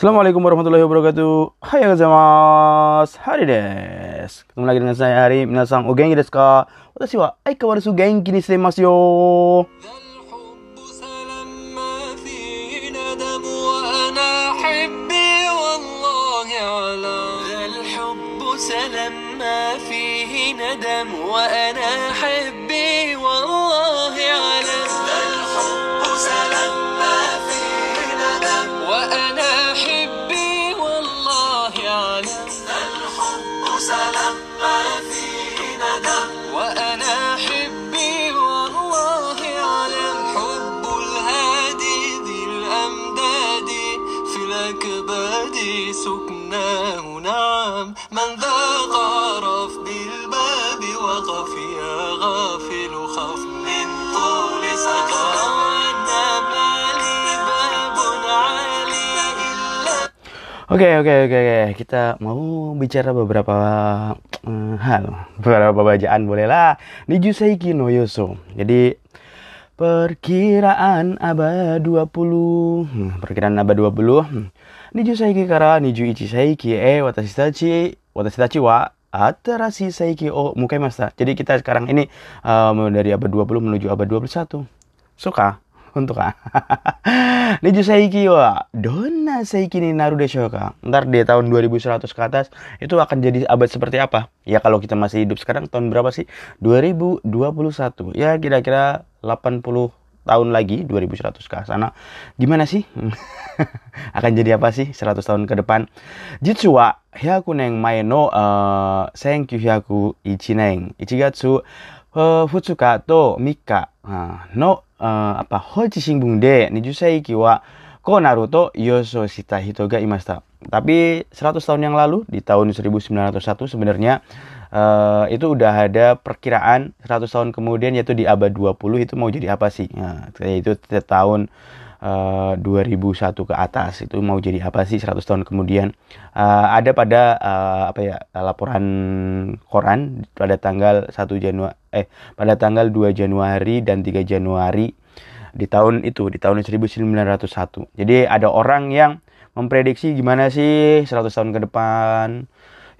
Assalamualaikum warahmatullahi wabarakatuh. Hai gozaimasu. Hari です。ketemu lagi dengan saya hari. 皆さんお元気ですか私は相変わらず元気にしていますよ。سكناه نعم من ذاق عرف بالباب وقف يا غافل خف من طول سقام إنما لي باب عالي إلا Oke oke oke oke. Kita mau bicara beberapa eh, hal, beberapa bacaan bolehlah. Niju Seiki no Yoso. Jadi perkiraan abad 20. Hmm, perkiraan abad 20. Hmm. Niju Seiki kara Niju Ichi Seiki e watashi tachi watashi tachi wa Atarashi Seiki o mukaimashita. Jadi kita sekarang ini eh, dari abad 20 menuju abad 21. Suka? Untuk ah. Niju Seiki wa donna Seiki ni naru desho ka? Ntar di tahun 2100 ke atas itu akan jadi abad seperti apa? Ya kalau kita masih hidup sekarang tahun berapa sih? 2021. Ya kira-kira 80 tahun lagi 2100 ke sana. Gimana sih? akan jadi apa sih 100 tahun ke depan? Jitsu wa hyaku neng mae no uh, 1901年1月uh, 2日と3日uh, no uh, apa ホイチ新聞で20世紀は Ko Naruto Yoshishita Hitoga imasta. Tapi 100 tahun yang lalu di tahun 1901 sebenarnya uh, itu udah ada perkiraan 100 tahun kemudian yaitu di abad 20 itu mau jadi apa sih? Nah, yaitu tahun eh, uh, 2001 ke atas itu mau jadi apa sih 100 tahun kemudian uh, ada pada uh, apa ya laporan koran pada tanggal 1 Januari eh pada tanggal 2 Januari dan 3 Januari di tahun itu di tahun 1901. Jadi ada orang yang memprediksi gimana sih 100 tahun ke depan.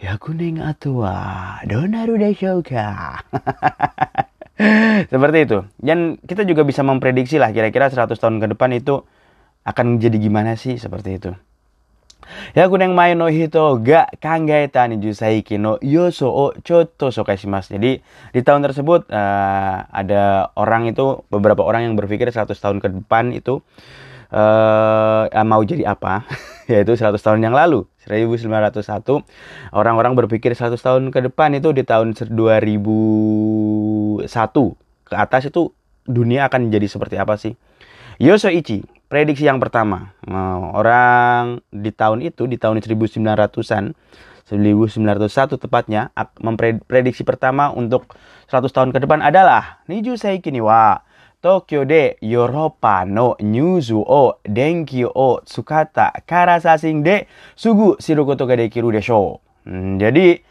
Ya kuning atua, donaru deshoka. Seperti itu. Dan kita juga bisa memprediksi lah kira-kira 100 tahun ke depan itu akan jadi gimana sih seperti itu. Ya kuneng mai no hito ga kangaeta ni jusaiki no yoso o choto shokashimasu. Jadi di tahun tersebut eh, ada orang itu beberapa orang yang berpikir 100 tahun ke depan itu eh mau jadi apa? Yaitu 100 tahun yang lalu, 1901 orang-orang berpikir 100 tahun ke depan itu di tahun 2001 ke atas itu dunia akan jadi seperti apa sih? Yosoichi, prediksi yang pertama. Nah, orang di tahun itu, di tahun 1900-an, 1901 tepatnya, memprediksi pertama untuk 100 tahun ke depan adalah Niju Seiki ni wa Tokyo de Yoruba no nyuzu o denki o tsukata kara sasing de sugu shiru koto ga dekiru desho. Hmm, jadi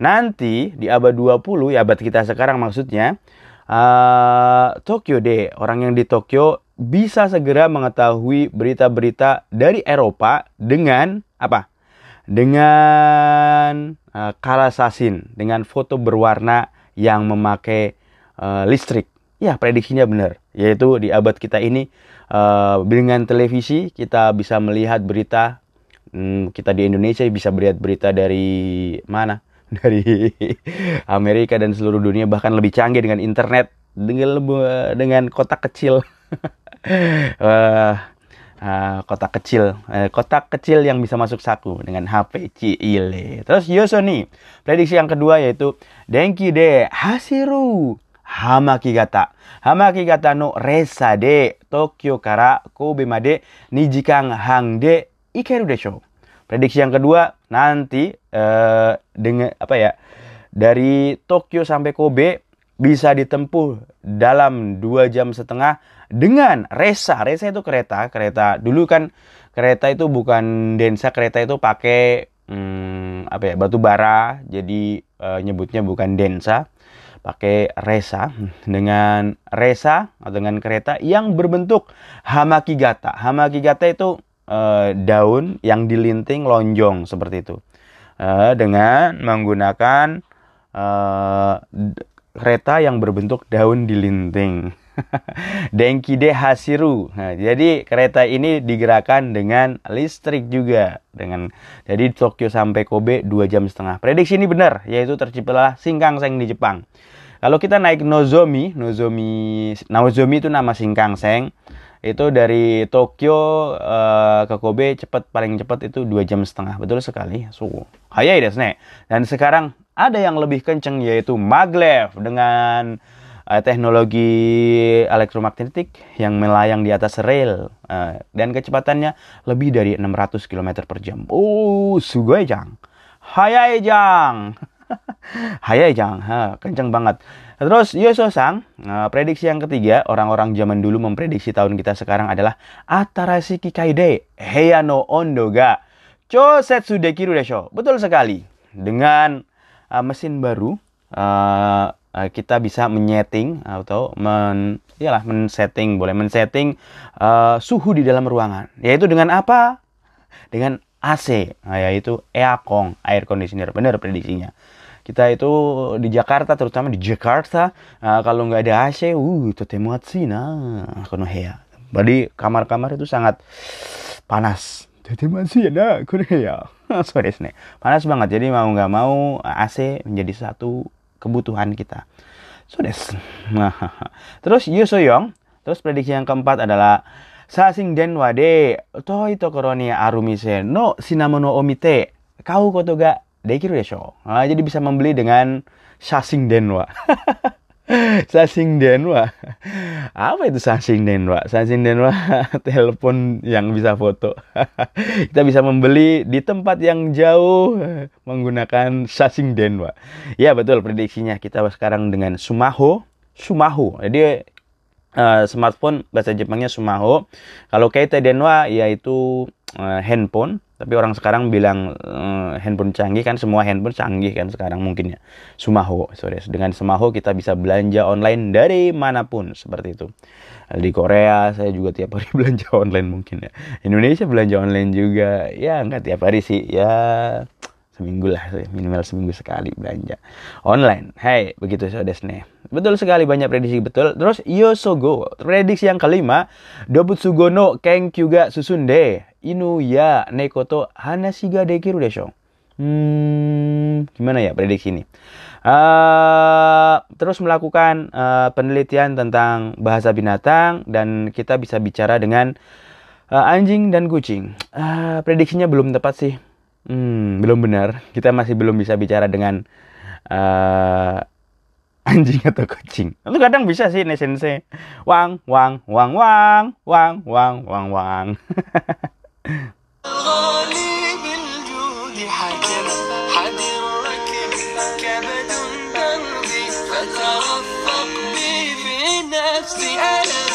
nanti di abad 20 ya abad kita sekarang maksudnya eh, Tokyo de orang yang di Tokyo bisa segera mengetahui berita-berita dari Eropa dengan apa? Dengan uh, karasasin, dengan foto berwarna yang memakai eh, listrik. Ya, prediksinya benar. Yaitu di abad kita ini eh, dengan televisi kita bisa melihat berita Hmm, kita di Indonesia bisa melihat berita dari mana? Dari Amerika dan seluruh dunia bahkan lebih canggih dengan internet dengan dengan kotak kecil. Eh, eh, kotak kecil, Eh, kotak kecil yang bisa masuk saku dengan HP Ciile. Terus Yoso nih, prediksi yang kedua yaitu Denki de Hasiru Hamakigata. Hamakigata no resa de Tokyo kara Kobe made 2 jikan hang de ikeru desho. Prediksi yang kedua nanti eh, dengan apa ya? Dari Tokyo sampai Kobe bisa ditempuh dalam dua jam setengah dengan resa. Resa itu kereta, kereta dulu kan kereta itu bukan densa, kereta itu pakai hmm, apa ya batu bara. Jadi eh, nyebutnya bukan densa. pakai resa dengan resa atau dengan kereta yang berbentuk hamakigata. Hamakigata itu eh, daun yang dilinting lonjong seperti itu. Eh, dengan menggunakan d- kereta yang berbentuk daun dilinting. Denki de Hasiru. Nah, jadi kereta ini digerakkan dengan listrik juga. Dengan jadi Tokyo sampai Kobe 2 jam setengah. Prediksi ini benar, yaitu terciptalah Shinkansen di Jepang. Kalau kita naik Nozomi, Nozomi, Nozomi itu nama Shinkansen. Itu dari Tokyo eh, ke Kobe cepat paling cepat itu 2 jam setengah. Betul sekali. So, hayai desu ne. Dan sekarang ada yang lebih kenceng yaitu maglev dengan eh, teknologi elektromagnetik yang melayang di atas rel Eh, dan kecepatannya lebih dari 600 km per jam. Oh, sugoi jang. Hayai jang. Hayai jang, ha, kenceng banget. Terus Yoso Sang, eh, prediksi yang ketiga, orang-orang zaman dulu memprediksi tahun kita sekarang adalah Atarashi Kikaide Heya no Ondo ga Chosetsu dekiru desho. Betul sekali. Dengan eh, mesin baru, eh, eh, kita bisa menyeting atau men iyalah men-setting, boleh men-setting eh, suhu di dalam ruangan. Yaitu dengan apa? Dengan AC, nah, yaitu aircon, air conditioner. Benar prediksinya. Kita itu di Jakarta, terutama di Jakarta, eh, kalau nggak ada AC, uh, totemo atsui na, kono heya. Jadi kamar-kamar itu sangat panas. Totemo atsui na, kono heya. So desu ne. Panas banget, jadi mau nggak mau AC menjadi satu kebutuhan kita. So terus Yusoyong, terus prediksi yang keempat adalah Sasing denwa de toi tokoro ni aru mise no shinamono o mite kau koto ga dekiru desho. Nah, jadi bisa membeli dengan sasing denwa. sasing denwa. Apa itu sasing denwa? Sasing denwa telepon yang bisa foto. Kita bisa membeli di tempat yang jauh menggunakan sasing denwa. Ya betul prediksinya kita sekarang dengan sumaho. Sumaho. Jadi eh, smartphone bahasa Jepangnya sumaho. Kalau keita denwa yaitu eh, handphone. Tapi orang sekarang bilang eh, handphone canggih kan semua handphone canggih kan sekarang mungkin ya. Sumaho, sorry. Dengan sumaho kita bisa belanja online dari mana pun seperti itu. Di Korea saya juga tiap hari belanja online mungkin ya. Indonesia belanja online juga. Ya nggak tiap hari sih. Ya seminggu lah minimal seminggu sekali belanja online. Hai begitu so desne. Betul sekali banyak prediksi betul. Terus Yosogo prediksi yang kelima Dobutsugo no Kenkyu ga susunde inu ya nekoto hanashi ga dekiru desho. Hmm, gimana ya prediksi ini? Eh, terus melakukan eh, penelitian tentang bahasa binatang dan kita bisa bicara dengan eh, anjing dan kucing. Eh, prediksinya belum tepat sih. Hmm, belum benar. Kita masih belum bisa bicara dengan eh, anjing atau kucing. Itu kadang bisa sih nih sensei. Wang, wang, wang, wang, wang, wang, wang, wang. الغالي بالجود حجر حد الركب كبد دربي فترفق بي في نفسي. ألم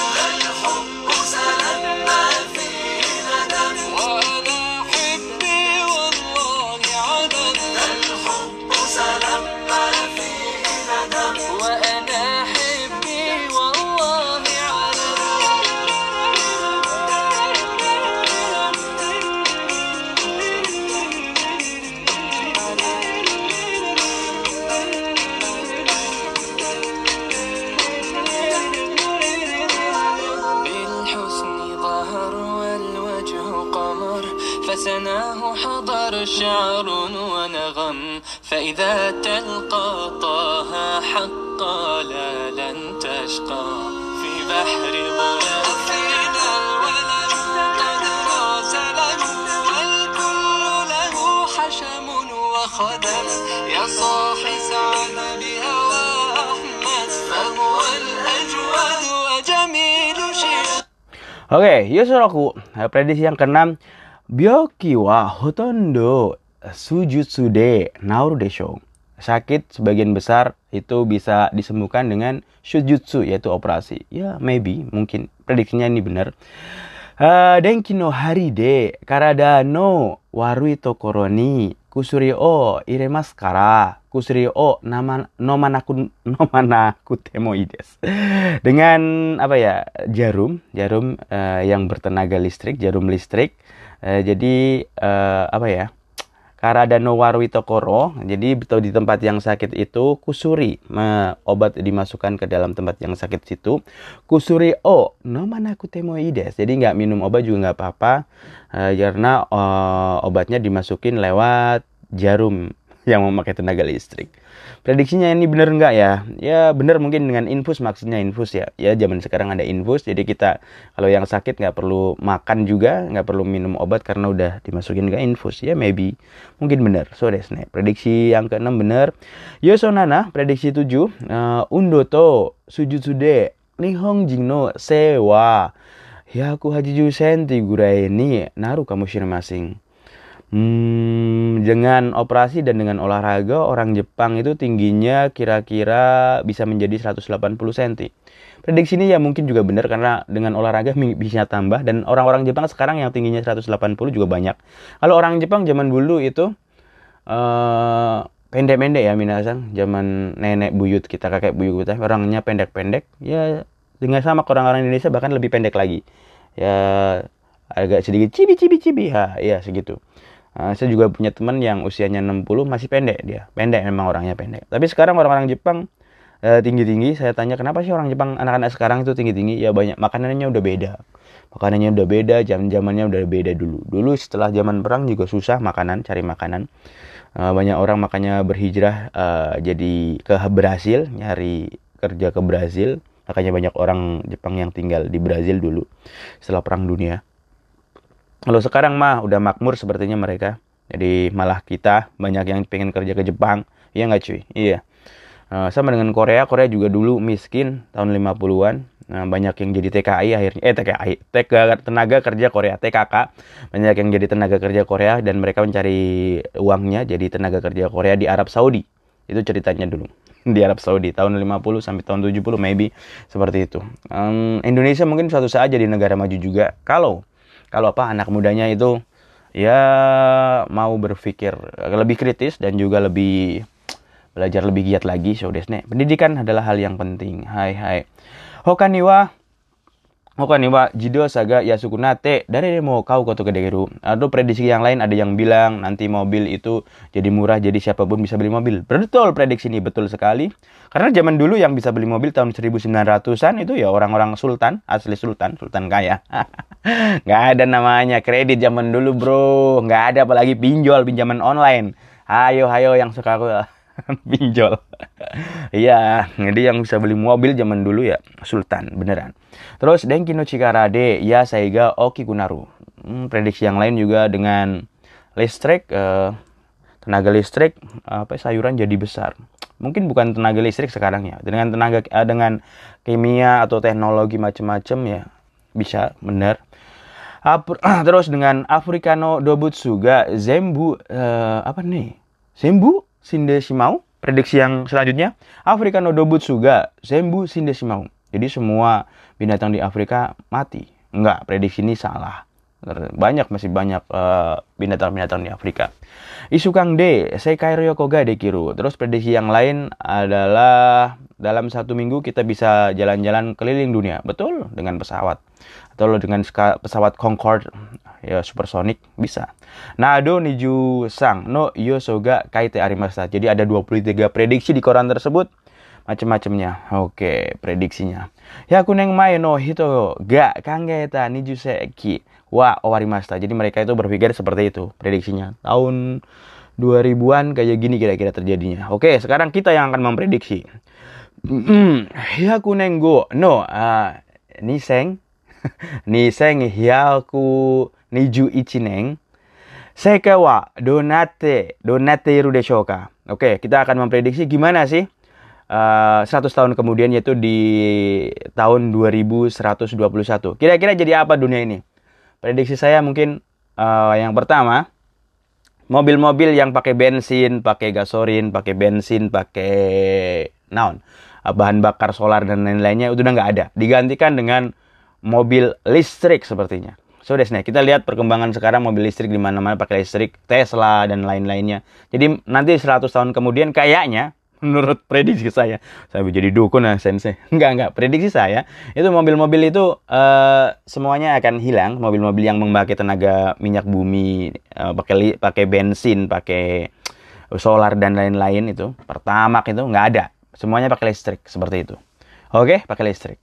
فإذا تلقى طه حقا لا لن تشقى في بحر ضلال يا صاحي سعد بهوى أحمد فهو الأجود وجميل شيخ. أوكي يسرقوا yuk suruh aku. Prediksi yang keenam, Byokiwa Hotondo. Sujutsu de nauru desho. Sakit sebagian besar itu bisa disembuhkan dengan shujutsu yaitu operasi. Ya, maybe, mungkin prediksinya ini benar. Eh, denki no hari de karada no warui tokoro ni kusuri o iremasu kara kusuri o nama nomanaku nomanaku temo ides. Dengan apa ya jarum jarum eh, yang bertenaga listrik jarum listrik Eh, jadi eh, apa ya? Karada no warui tokoro. Jadi betul di tempat yang sakit itu kusuri obat dimasukkan ke dalam tempat yang sakit situ. Kusuri o no manaku temoides. Jadi nggak minum obat juga nggak apa-apa eh, karena eh, obatnya dimasukin lewat jarum yang memakai tenaga listrik. Prediksinya ini bener nggak ya? Ya bener mungkin dengan infus maksudnya infus ya. Ya zaman sekarang ada infus jadi kita kalau yang sakit nggak perlu makan juga, nggak perlu minum obat karena udah dimasukin ke infus. Ya maybe mungkin bener. So desne. Prediksi yang keenam bener. Yosonana prediksi 7 uh, Undo to sujutsude Nihong jingno sewa Yaku hajiju senti gurai ni naru kamu masing. Hmm, dengan operasi dan dengan olahraga orang Jepang itu tingginya kira-kira bisa menjadi 180 cm. Prediksi ini ya mungkin juga benar karena dengan olahraga bisa tambah dan orang-orang Jepang sekarang yang tingginya 180 juga banyak. Kalau orang Jepang zaman dulu itu eh pendek-pendek ya minasan, zaman nenek buyut kita, kakek buyut kita orangnya pendek-pendek. Ya dengan sama orang-orang Indonesia bahkan lebih pendek lagi. Ya agak sedikit cibi-cibi-cibi ya, ya segitu. Uh, saya juga punya teman yang usianya 60 masih pendek dia. Pendek memang orangnya pendek. Tapi sekarang orang-orang Jepang eh, tinggi-tinggi. Saya tanya kenapa sih orang Jepang anak-anak sekarang itu tinggi-tinggi? Ya banyak makanannya udah beda. Makanannya udah beda, jam-jamannya udah beda dulu. Dulu setelah zaman perang juga susah makanan, cari makanan. Eh, banyak orang makanya berhijrah eh, jadi ke Brasil, nyari kerja ke Brasil. Makanya banyak orang Jepang yang tinggal di Brasil dulu setelah perang dunia. Kalau sekarang mah udah makmur sepertinya mereka. Jadi malah kita banyak yang pengen kerja ke Jepang. Iya nggak cuy? Iya. Eh, sama dengan Korea, Korea juga dulu miskin tahun 50-an. Nah, banyak yang jadi TKI akhirnya eh TKI, TK tenaga kerja Korea, TKK. Banyak yang jadi tenaga kerja Korea dan mereka mencari uangnya jadi tenaga kerja Korea di Arab Saudi. Itu ceritanya dulu di Arab Saudi tahun 50 sampai tahun 70 maybe seperti itu. Em, Indonesia mungkin suatu saat jadi negara maju juga kalau kalau apa anak mudanya itu ya mau berpikir lebih kritis dan juga lebih belajar lebih giat lagi so desne. Pendidikan adalah hal yang penting. Hai hai. Hokani wa Hokani wa jido saga yasukunate dari mau kau koto kedegeru. Atau prediksi yang lain ada yang bilang nanti mobil itu jadi murah jadi siapa pun bisa beli mobil. Betul prediksi ini betul sekali. Karena zaman dulu yang bisa beli mobil tahun 1900-an itu ya orang-orang sultan, asli sultan, sultan kaya. Nggak ada namanya kredit zaman dulu bro. Nggak ada apalagi pinjol, pinjaman online. Ayo, ayo yang suka aku pinjol. Iya, jadi yang bisa beli mobil zaman dulu ya sultan, beneran. Terus Denki no Chikara de ya Saiga Oki Kunaru. Hmm, prediksi yang lain juga dengan listrik, eh, tenaga listrik, apa sayuran jadi besar. Mungkin bukan tenaga listrik sekarang ya, dengan tenaga eh, dengan kimia atau teknologi macam-macam ya bisa benar. Ap- terus dengan Africano Dobutsuga Zembu eh, apa nih? Zembu Sindesimau. Prediksi yang selanjutnya Africano Dobutsuga Zembu Sindesimau. Jadi semua binatang di Afrika mati. Enggak, prediksi ini salah. Banyak masih banyak eh, binatang-binatang di Afrika. Isu Kang D, Sekai Ryokoga Dekiru. Terus prediksi yang lain adalah dalam satu minggu kita bisa jalan-jalan keliling dunia. Betul, dengan pesawat. Atau dengan ska- pesawat Concorde, ya supersonik, bisa. Nado Niju Sang, no Yosoga Kaite Arimasa. Jadi ada 23 prediksi di koran tersebut. Macam-macamnya. Oke, prediksinya. Ya kuneng mai no hito ga kangeta niju seki wa owarimasta. Jadi mereka itu berpikir seperti itu prediksinya. Tahun 2000-an kayak gini kira-kira terjadinya. Oke, sekarang kita yang akan memprediksi. Hyaku nengo no ah niseng niseng hyaku niju ichineng Seika wa donate donate iru deshoka. Oke, kita akan memprediksi gimana sih eh, 100 tahun kemudian yaitu di tahun 2121. Kira-kira jadi apa dunia ini? Prediksi saya mungkin eh, yang pertama mobil-mobil yang pakai bensin, pakai gasolin, pakai bensin, pakai naon, bahan bakar solar dan lain-lainnya itu udah nggak ada. Digantikan dengan mobil listrik sepertinya. So desne, kita lihat perkembangan sekarang mobil listrik di mana-mana pakai listrik, Tesla dan lain-lainnya. Jadi nanti 100 tahun kemudian kayaknya menurut prediksi saya. Saya jadi dukun nah sensei. Enggak, enggak. Prediksi saya itu mobil-mobil itu uh, semuanya akan hilang. Mobil-mobil yang memakai tenaga minyak bumi, uh, pakai pakai bensin, pakai solar dan lain-lain itu. Pertama itu nggak ada. Semuanya pakai listrik seperti itu. Oke, pakai listrik.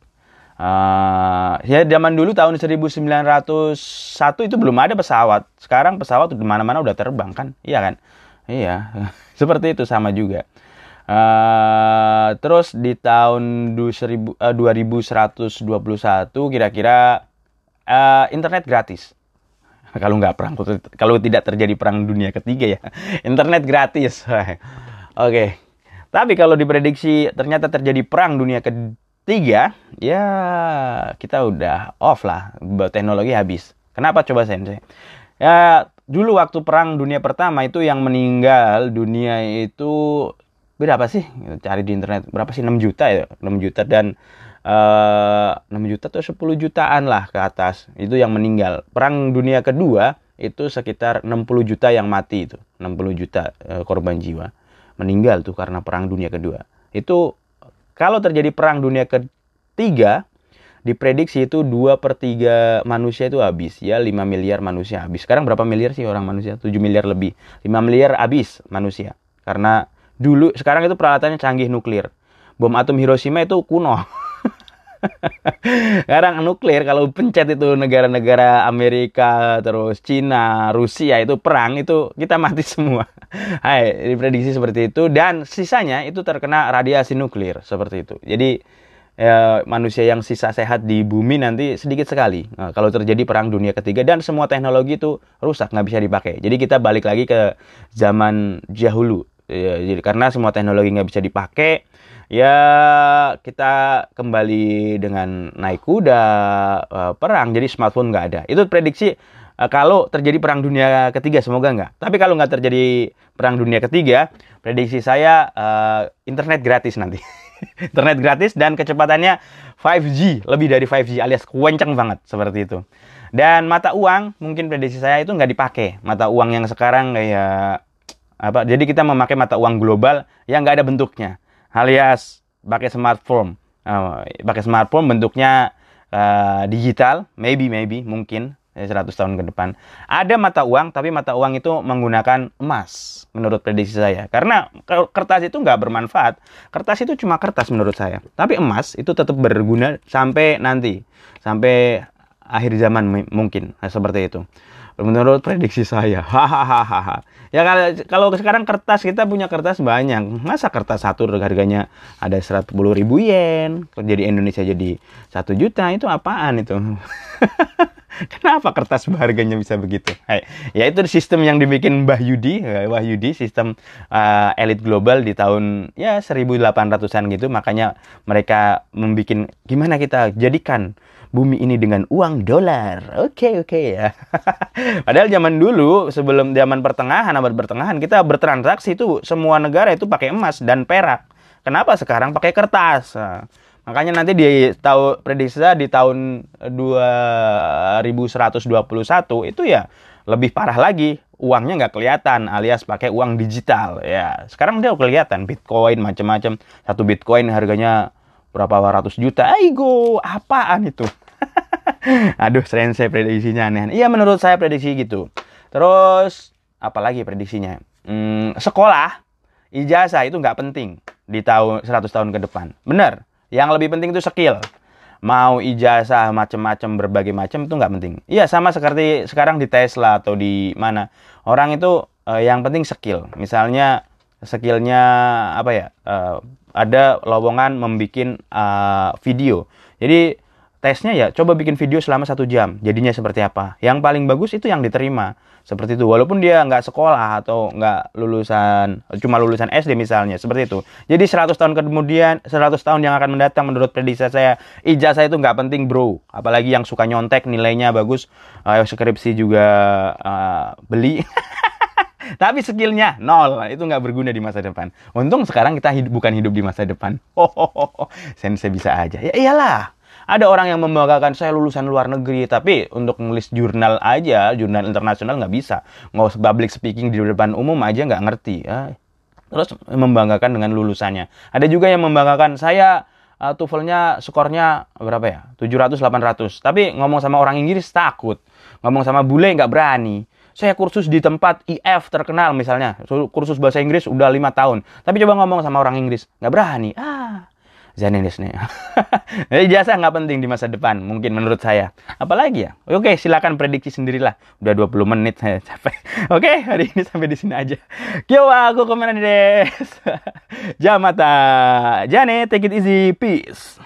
Uh, ya zaman dulu tahun 1901 itu belum ada pesawat. Sekarang pesawat di mana-mana udah terbang kan? Iya kan? Iya. Seperti itu sama juga. Uh, terus di tahun 2000, uh, 2121 kira-kira uh, internet gratis. Kalau nggak perang, kalau tidak terjadi perang dunia ketiga ya, internet gratis. Oke. Okay. Tapi kalau diprediksi ternyata terjadi perang dunia ketiga, ya kita udah off lah, teknologi habis. Kenapa coba sensei? Ya dulu waktu perang dunia pertama itu yang meninggal dunia itu berapa sih? Cari di internet berapa sih? 6 juta ya, 6 juta dan uh, eh, 6 juta tuh 10 jutaan lah ke atas. Itu yang meninggal. Perang dunia kedua itu sekitar 60 juta yang mati itu. 60 juta uh, korban jiwa. Meninggal tuh karena perang dunia kedua. Itu kalau terjadi perang dunia ketiga diprediksi itu 2 per 3 manusia itu habis ya 5 miliar manusia habis sekarang berapa miliar sih orang manusia 7 miliar lebih 5 miliar habis manusia karena dulu sekarang itu peralatannya canggih nuklir bom atom Hiroshima itu kuno sekarang nuklir kalau pencet itu negara-negara Amerika terus Cina Rusia itu perang itu kita mati semua Hai diprediksi seperti itu dan sisanya itu terkena radiasi nuklir seperti itu jadi ya, manusia yang sisa sehat di bumi nanti sedikit sekali. Nah, kalau terjadi perang dunia ketiga dan semua teknologi itu rusak nggak bisa dipakai. Jadi kita balik lagi ke zaman dahulu. Ya, jadi karena semua teknologi nggak bisa dipakai, ya kita kembali dengan naik kuda, uh, perang. Jadi smartphone nggak ada. Itu prediksi uh, kalau terjadi perang dunia ketiga semoga nggak. Tapi kalau nggak terjadi perang dunia ketiga, prediksi saya uh, internet gratis nanti. internet gratis dan kecepatannya 5G, lebih dari 5G alias kenceng banget seperti itu. Dan mata uang mungkin prediksi saya itu nggak dipakai. Mata uang yang sekarang kayak apa? Jadi kita memakai mata uang global yang nggak ada bentuknya, alias pakai smartphone. Uh, pakai smartphone bentuknya uh, digital, maybe maybe mungkin 100 tahun ke depan. Ada mata uang, tapi mata uang itu menggunakan emas, menurut prediksi saya. Karena kertas itu nggak bermanfaat. Kertas itu cuma kertas menurut saya. Tapi emas itu tetap berguna sampai nanti. Sampai akhir zaman mungkin. Nah, seperti itu. Menurut prediksi saya. Hahaha. ya kalau kalau sekarang kertas kita punya kertas banyak. Masa kertas satu harganya ada 110 ribu yen. Jadi Indonesia jadi satu juta. Itu apaan itu? Kenapa kertas harganya bisa begitu? Hai, ya itu sistem yang dibikin Mbah Yudi, eh, Wahyudi, sistem uh, elit global di tahun ya 1800-an gitu. Makanya mereka membuat gimana kita jadikan bumi ini dengan uang dolar. Oke, okay, oke okay, ya. Padahal zaman dulu sebelum zaman pertengahan, abad pertengahan kita bertransaksi itu semua negara itu pakai emas dan perak. Kenapa sekarang pakai kertas? Nah, makanya nanti di tahu prediksi di tahun 2121 itu ya lebih parah lagi uangnya nggak kelihatan alias pakai uang digital ya sekarang dia kelihatan bitcoin macam-macam satu bitcoin harganya berapa ratus juta aigo apaan itu Aduh, sering saya prediksinya aneh. Iya, menurut saya prediksi gitu. Terus, apalagi prediksinya? Hmm, sekolah, ijazah itu nggak penting di tahun 100 tahun ke depan. Bener. Yang lebih penting itu skill. Mau ijazah macam-macam berbagai macam itu nggak penting. Iya, sama seperti sekarang di Tesla atau di mana. Orang itu eh, yang penting skill. Misalnya skillnya apa ya? Eh, ada lowongan membuat uh, video. Jadi tesnya ya coba bikin video selama satu jam jadinya seperti apa yang paling bagus itu yang diterima seperti itu. Walaupun dia nggak sekolah atau nggak lulusan cuma lulusan SD misalnya seperti itu. Jadi 100 tahun kemudian 100 tahun yang akan mendatang menurut prediksi saya ijazah itu nggak penting bro. Apalagi yang suka nyontek nilainya bagus. Uh, skripsi juga uh, beli. Tapi skillnya nol. Itu nggak berguna di masa depan. Untung sekarang kita hidup, bukan hidup di masa depan. Oh, sensei bisa aja. Ya iyalah ada orang yang membanggakan saya lulusan luar negeri, tapi untuk nulis jurnal aja, jurnal internasional nggak bisa. Nggak public speaking di depan umum aja nggak ngerti. Ya. terus membanggakan dengan lulusannya. Ada juga yang membanggakan saya uh, TOEFL-nya skornya berapa ya? 700 800. Tapi ngomong sama orang Inggris takut. Ngomong sama bule nggak berani. Saya kursus di tempat IF terkenal misalnya. Kursus bahasa Inggris udah lima tahun. Tapi coba ngomong sama orang Inggris. Nggak berani. Ah, Zanelis nih. Jadi jasa nggak penting di masa depan, mungkin menurut saya. Apalagi ya? Oke, silakan prediksi sendirilah. Udah 20 menit saya capek. Oke, hari ini sampai di sini aja. Kyo aku ke mana des? Jamata. Jane, take it easy. Peace.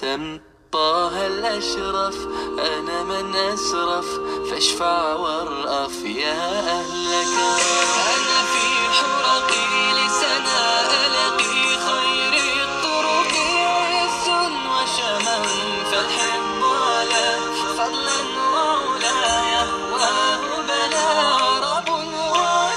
وسم طه الأشرف أنا من أسرف فاشفع وارأف يا أهل